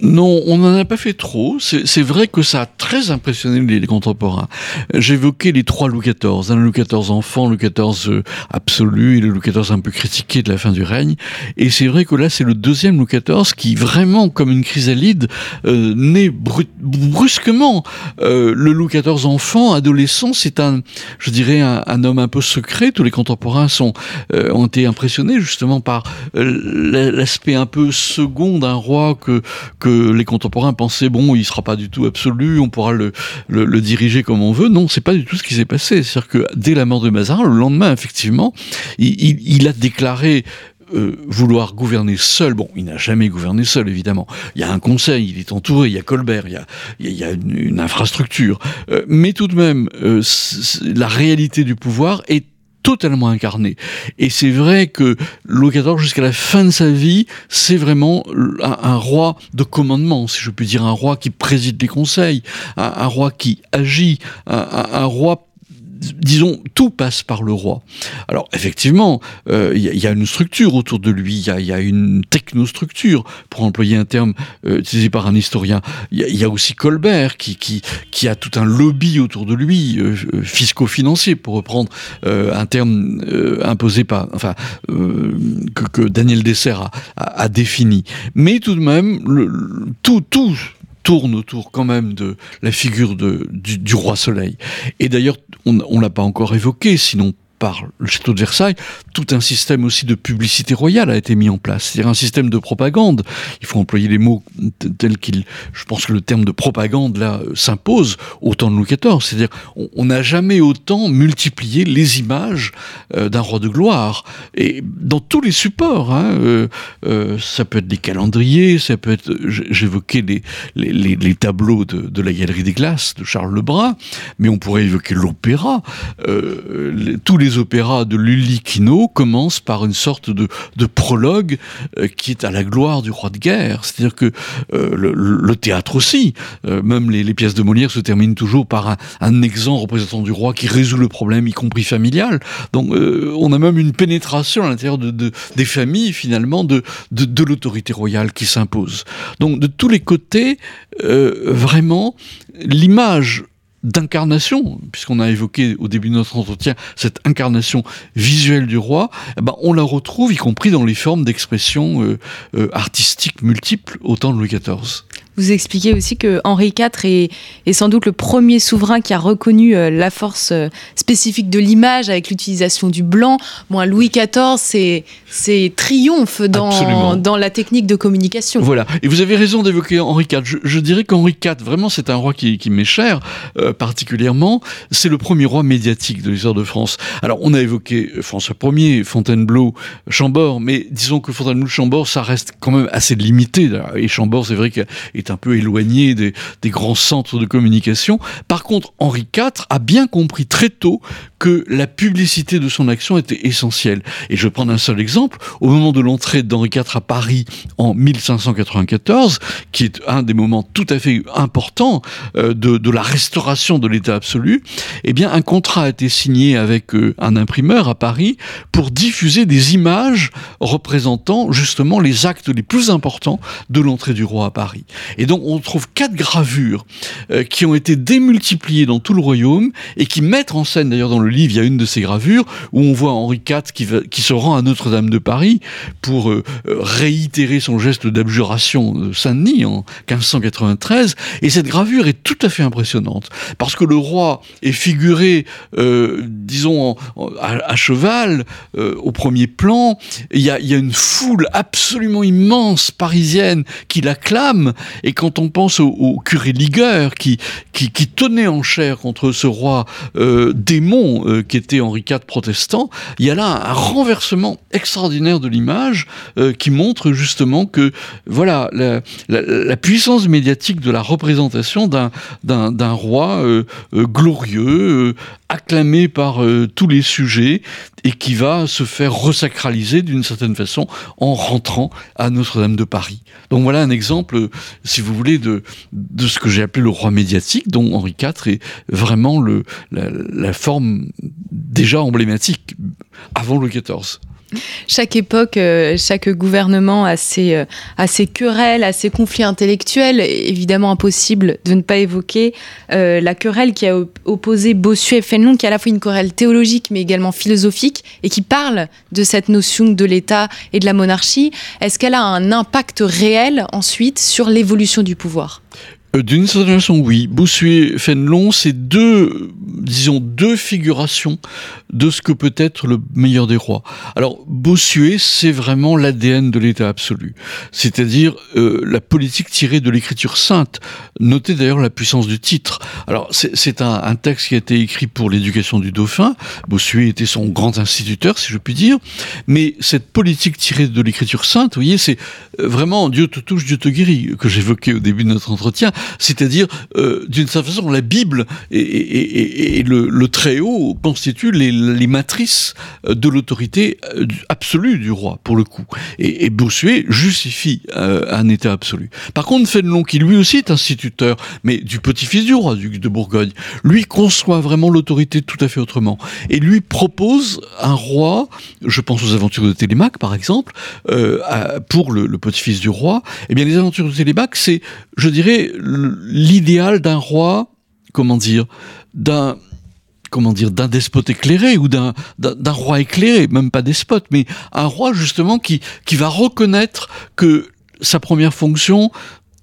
non, on n'en a pas fait trop. C'est vrai que ça a très impressionné les, contemporains. J'évoquais les trois Louis XIV. Un Louis XIV enfant, Louis XIV euh, absolu et le Louis XIV un peu critiqué de la fin du règne. Et c'est vrai que là, c'est le deuxième Louis XIV qui, vraiment, comme une chrysalide, euh, naît brusquement. Euh, le Louis XIV enfant, adolescent, c'est un, je dirais, un, homme un peu secret. Tous les contemporains sont, euh, ont été impressionnés justement par l'aspect un peu second d'un roi que, que les contemporains pensaient bon, il sera pas du tout absolu, on pourra le, diriger comme on veut. Non, c'est pas du tout ce qui s'est passé. C'est-à-dire que dès la mort de Mazarin, le lendemain, effectivement, il, a déclaré euh, vouloir gouverner seul. Bon, il n'a jamais gouverné seul, évidemment. Il y a un conseil, il est entouré, il y a Colbert, il y a, il y a une, infrastructure. Euh, mais tout de même, euh, la réalité du pouvoir est totalement incarné. Et c'est vrai que Louis jusqu'à la fin de sa vie, c'est vraiment un, roi de commandement, si je puis dire, un roi qui préside les conseils, un, roi qui agit, un roi disons, tout passe par le roi. Alors, effectivement, il euh, y, a une structure autour de lui, il y, a, une technostructure, pour employer un terme euh, utilisé par un historien. Il y, a aussi Colbert, qui, a tout un lobby autour de lui, euh, fisco-financier, pour reprendre un terme imposé par, enfin, que, Daniel Dessert a, défini. Mais tout de même, tout, tout, tourne autour quand même de la figure du roi Soleil. Et d'ailleurs, on ne l'a pas encore évoqué, sinon par le château de Versailles, tout un système aussi de publicité royale a été mis en place. C'est-à-dire un système de propagande. Il faut employer les mots tels qu'ils. Je pense que le terme de propagande là s'impose au temps de Louis XIV. C'est-à-dire on n'a jamais autant multiplié les images euh, d'un roi de gloire et dans tous les supports. Hein, euh, euh, ça peut être des calendriers, ça peut être. J'évoquais les, les, tableaux de, de, la Galerie des Glaces de Charles Lebrun, mais on pourrait évoquer l'opéra. tous les opéras de Lully Quinault commencent par une sorte de, prologue euh, qui est à la gloire du roi de guerre. C'est-à-dire que euh, le, théâtre aussi, euh, même les, pièces de Molière se terminent toujours par un, un exempt représentant du roi qui résout le problème, y compris familial. Donc on a même une pénétration à l'intérieur de, des familles finalement de, l'autorité royale qui s'impose. Donc de tous les côtés, vraiment, l'image d'incarnation, puisqu'on a évoqué au début de notre entretien cette incarnation visuelle du roi, eh ben on la retrouve y compris dans les formes d'expression euh, euh, artistiques multiples au temps de Louis XIV. Vous expliquez aussi que Henri IV est, est sans doute le premier souverain qui a reconnu euh, la force euh, spécifique de l'image avec l'utilisation du blanc. Moi, Louis XIV, c'est, c'est triomphe dans, dans la technique de communication. Voilà. Et vous avez raison d'évoquer Henri IV. Je, dirais qu'Henri IV, vraiment, c'est un roi qui, qui m'est cher, euh, particulièrement. C'est le premier roi médiatique de l'histoire de France. Alors, on a évoqué François Ier, Fontainebleau, Chambord, mais disons que Fontainebleau, Chambord, ça reste quand même assez limité. Et Chambord, c'est vrai qu'il un peu éloigné des, grands centres de communication. Par contre, Henri IV a bien compris très tôt que la publicité de son action était essentielle. Et je vais prendre un seul exemple. Au moment de l'entrée d'Henri IV à Paris en 1594, qui est un des moments tout à fait importants euh, de, la restauration de l'État absolu, eh bien, un contrat a été signé avec euh, un imprimeur à Paris pour diffuser des images représentant justement les actes les plus importants de l'entrée du roi à Paris. Et donc, on trouve quatre gravures euh, qui ont été démultipliées dans tout le royaume et qui mettent en scène d'ailleurs dans le livre, il y a une de ces gravures où on voit Henri IV qui, qui se rend à Notre-Dame de Paris pour euh, euh, réitérer son geste d'abjuration de Saint-Denis en 1593. Et cette gravure est tout à fait impressionnante parce que le roi est figuré, euh, disons, à, cheval au premier plan. Il y, a, une foule absolument immense parisienne qui l'acclame. Et quand on pense au, curé Ligueur qui, qui, tenait en chair contre ce roi démon, Euh, qui était Henri IV protestant, il y a là un renversement extraordinaire de l'image euh, qui montre justement que voilà la, la, puissance médiatique de la représentation d'un roi glorieux, acclamé par tous les sujets et qui va se faire resacraliser d'une certaine façon en rentrant à Notre-Dame de Paris. Donc voilà un exemple, si vous voulez, de, de ce que j'ai appelé le roi médiatique, dont Henri IV est vraiment le, la, la forme déjà emblématique avant Louis XIV. Chaque époque, euh, chaque gouvernement a ses, euh, a ses, querelles, a ses conflits intellectuels. Évidemment, impossible de ne pas évoquer euh, la querelle qui a opposé Bossuet et Fénelon, qui est à la fois une querelle théologique mais également philosophique et qui parle de cette notion de l'État et de la monarchie. Est-ce qu'elle a un impact réel ensuite sur l'évolution du pouvoir? D'une certaine façon, oui. Bossuet, Fénelon, c'est deux, disons, deux figurations de ce que peut être le meilleur des rois. Alors, Bossuet, c'est vraiment l'ADN de l'État absolu. C'est-à-dire euh, la politique tirée de l'écriture sainte. Notez d'ailleurs la puissance du titre. Alors, c'est un, un, texte qui a été écrit pour l'éducation du dauphin. Bossuet était son grand instituteur, si je puis dire. Mais cette politique tirée de l'écriture sainte, vous voyez, c'est euh, vraiment Dieu te touche, Dieu te guérit, que j'évoquais au début de notre entretien c'est-à-dire euh, d'une certaine façon la Bible et, le, Très-Haut constituent les, matrices euh, de l'autorité euh, absolue du roi, pour le coup. Et, Bossuet justifie un État absolu. Par contre, Fénelon, qui lui aussi est instituteur, mais du petit-fils du roi, duc de Bourgogne, lui conçoit vraiment l'autorité tout à fait autrement. Et lui propose un roi, je pense aux aventures de Télémaque par exemple, pour le, le petit-fils du roi, eh bien les aventures de Télémaque, c'est, je dirais, l'idéal d'un roi, comment dire, d'un comment dire, d'un despote éclairé ou d'un roi éclairé, même pas despote, mais un roi justement qui qui va reconnaître que sa première fonction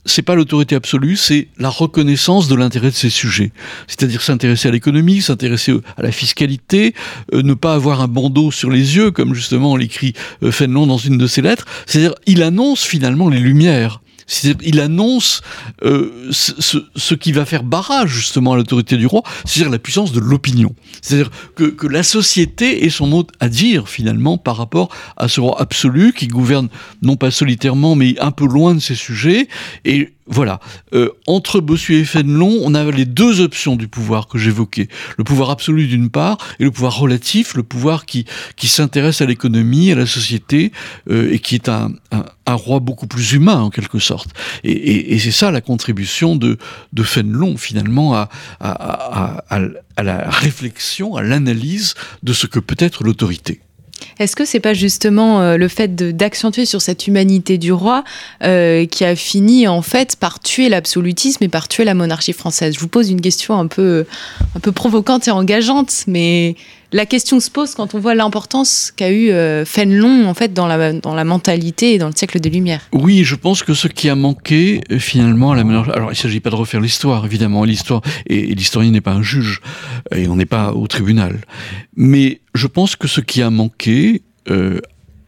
c'est pas l'autorité absolue, c'est la reconnaissance de l'intérêt de ses sujets. C'est-à-dire s'intéresser à l'économie, s'intéresser à la fiscalité, euh, ne pas avoir un bandeau sur les yeux, comme justement l'écrit euh, Fénelon dans une de ses lettres. C'est-à-dire, il annonce finalement les lumières il annonce euh, ce, ce, qui va faire barrage justement à l'autorité du roi, c'est-à-dire la puissance de l'opinion. C'est-à-dire que, que, la société ait son mot à dire finalement par rapport à ce roi absolu qui gouverne non pas solitairement mais un peu loin de ses sujets et voilà. Euh, entre Bossuet et Fénelon, on a les deux options du pouvoir que j'évoquais. Le pouvoir absolu d'une part et le pouvoir relatif, le pouvoir qui, qui s'intéresse à l'économie, à la société euh, et qui est un, un, roi beaucoup plus humain en quelque sorte. Et, et, c'est ça la contribution de, de Fénelon finalement à, à, à, à la réflexion, à l'analyse de ce que peut être l'autorité. Est-ce que c'est pas justement euh, le fait d'accentuer sur cette humanité du roi euh, qui a fini en fait par tuer l'absolutisme et par tuer la monarchie française? Je vous pose une question un peu, un peu provocante et engageante, mais la question se pose quand on voit l'importance qu'a eu euh, Fénelon en fait dans la, dans la mentalité et dans le siècle des Lumières. Oui, je pense que ce qui a manqué euh, finalement à la monarchie. Alors il ne s'agit pas de refaire l'histoire, évidemment, l'histoire et, l'historien n'est pas un juge et on n'est pas au tribunal. Mais je pense que ce qui a manqué euh,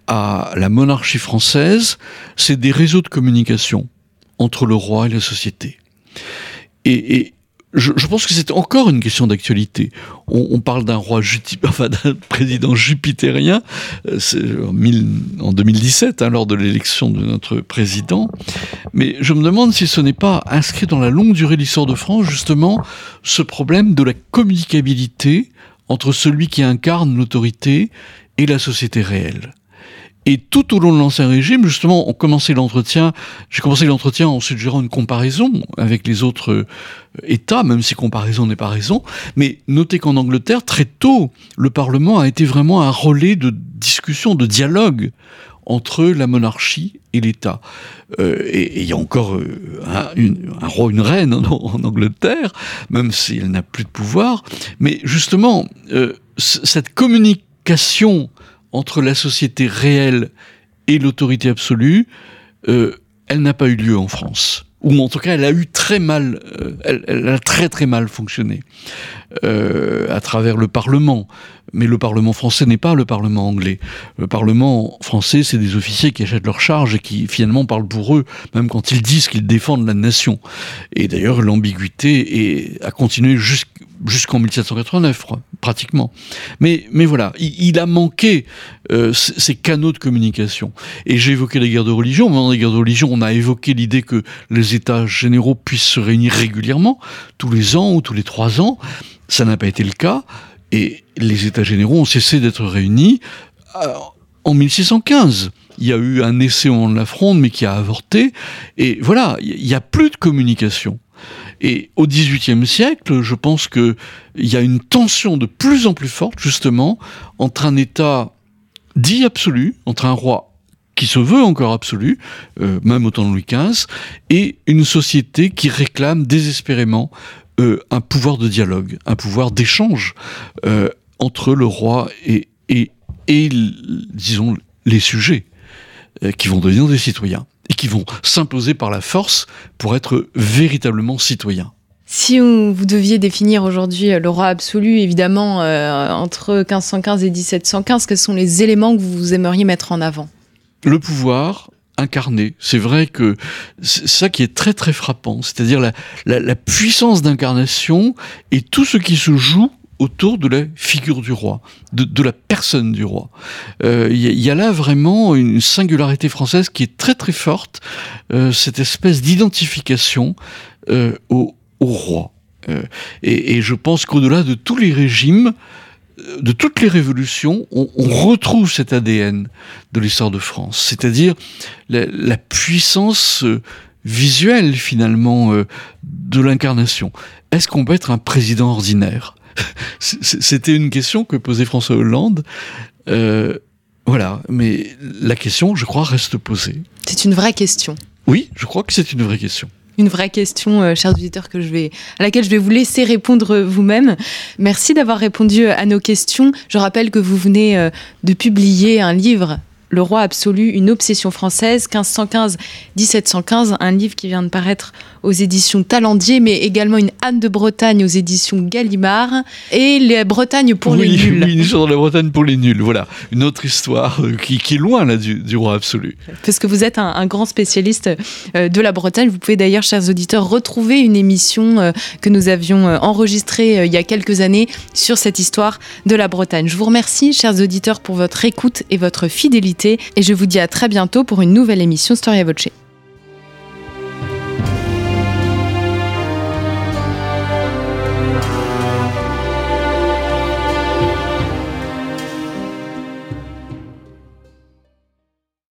à la monarchie française, c'est des réseaux de communication entre le roi et la société. Et, et, je, pense que c'est encore une question d'actualité. On, parle d'un roi, enfin d'un président jupitérien euh, en, en 2017, hein, lors de l'élection de notre président. Mais je me demande si ce n'est pas inscrit dans la longue durée de l'histoire de France, justement, ce problème de la communicabilité entre celui qui incarne l'autorité et la société réelle. Et tout au long de l'Ancien Régime, justement, on commençait l'entretien, j'ai commencé l'entretien en suggérant une comparaison avec les autres euh, États, même si comparaison n'est pas raison. Mais notez qu'en Angleterre, très tôt, le Parlement a été vraiment un relais de discussion, de dialogue entre la monarchie et l'État. Euh, et il y a encore euh, un, roi, une reine en, Angleterre, même si elle n'a plus de pouvoir. Mais justement, cette communication entre la société réelle et l'autorité absolue, euh, elle n'a pas eu lieu en France. Ou en tout cas, elle a eu très mal, euh, elle, a très très mal fonctionné. Euh, à travers le Parlement. Mais le Parlement français n'est pas le Parlement anglais. Le Parlement français, c'est des officiers qui achètent leur charge et qui finalement parlent pour eux, même quand ils disent qu'ils défendent la nation. Et d'ailleurs, l'ambiguïté a continué jusqu'en 1789, pratiquement. Mais, mais voilà, il, a manqué euh, ces canaux de communication. Et j'ai évoqué les guerres de religion. Pendant les guerres de religion, on a évoqué l'idée que les États généraux puissent se réunir régulièrement, tous les ans ou tous les trois ans. Ça n'a pas été le cas. Et les États généraux ont cessé d'être réunis euh, en 1615. Il y a eu un essai de la fronde, mais qui a avorté. Et voilà, il n'y a plus de communication. Et au XVIIIe siècle, je pense qu'il y a une tension de plus en plus forte, justement, entre un État dit absolu, entre un roi qui se veut encore absolu, euh, même au temps de Louis XV, et une société qui réclame désespérément euh, un pouvoir de dialogue, un pouvoir d'échange euh, entre le roi et, et, disons, les sujets qui vont devenir des citoyens et qui vont s'imposer par la force pour être véritablement citoyens. Si vous deviez définir aujourd'hui le roi absolu, évidemment, entre 1515 et 1715, quels sont les éléments que vous aimeriez mettre en avant? Le pouvoir, incarné. C'est vrai que c'est ça qui est très très frappant, c'est-à-dire la, puissance d'incarnation et tout ce qui se joue autour de la figure du roi, de, la personne du roi. Il euh, y, a là vraiment une singularité française qui est très très forte, euh, cette espèce d'identification euh, au, roi. Et, et, je pense qu'au-delà de tous les régimes, de toutes les révolutions, on, retrouve cet ADN de l'histoire de France, c'est-à-dire la, puissance euh, visuelle finalement euh, de l'incarnation. Est-ce qu'on peut être un président ordinaire? C'était une question que posait François Hollande. Euh, voilà, mais la question, je crois, reste posée. C'est une vraie question. Oui, je crois que c'est une vraie question une vraie question, euh, chers auditeurs, que je vais, à laquelle je vais vous laisser répondre vous-même. Merci d'avoir répondu à nos questions. Je rappelle que vous venez euh, de publier un livre le roi absolu, une obsession française, 1515-1715, un livre qui vient de paraître aux éditions Talendier, mais également une Anne de Bretagne aux éditions Gallimard, et les Bretagne pour les nuls. Oui, une histoire de la Bretagne pour les nuls, voilà. Une autre histoire euh, qui, est loin là du, roi absolu. Parce que vous êtes un, grand spécialiste euh, de la Bretagne. Vous pouvez d'ailleurs, chers auditeurs, retrouver une émission euh, que nous avions enregistrée il y a quelques années sur cette histoire de la Bretagne. Je vous remercie, chers auditeurs, pour votre écoute et votre fidélité et je vous dis à très bientôt pour une nouvelle émission Storia Voce.